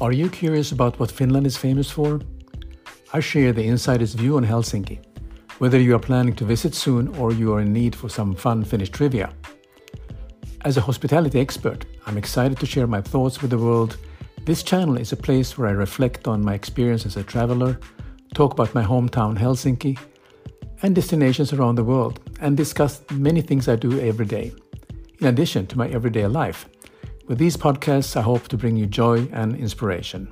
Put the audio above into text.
Are you curious about what Finland is famous for? I share the insider's view on Helsinki, whether you are planning to visit soon or you are in need for some fun Finnish trivia. As a hospitality expert, I'm excited to share my thoughts with the world. This channel is a place where I reflect on my experience as a traveler, talk about my hometown Helsinki, and destinations around the world, and discuss many things I do every day, in addition to my everyday life. With these podcasts, I hope to bring you joy and inspiration.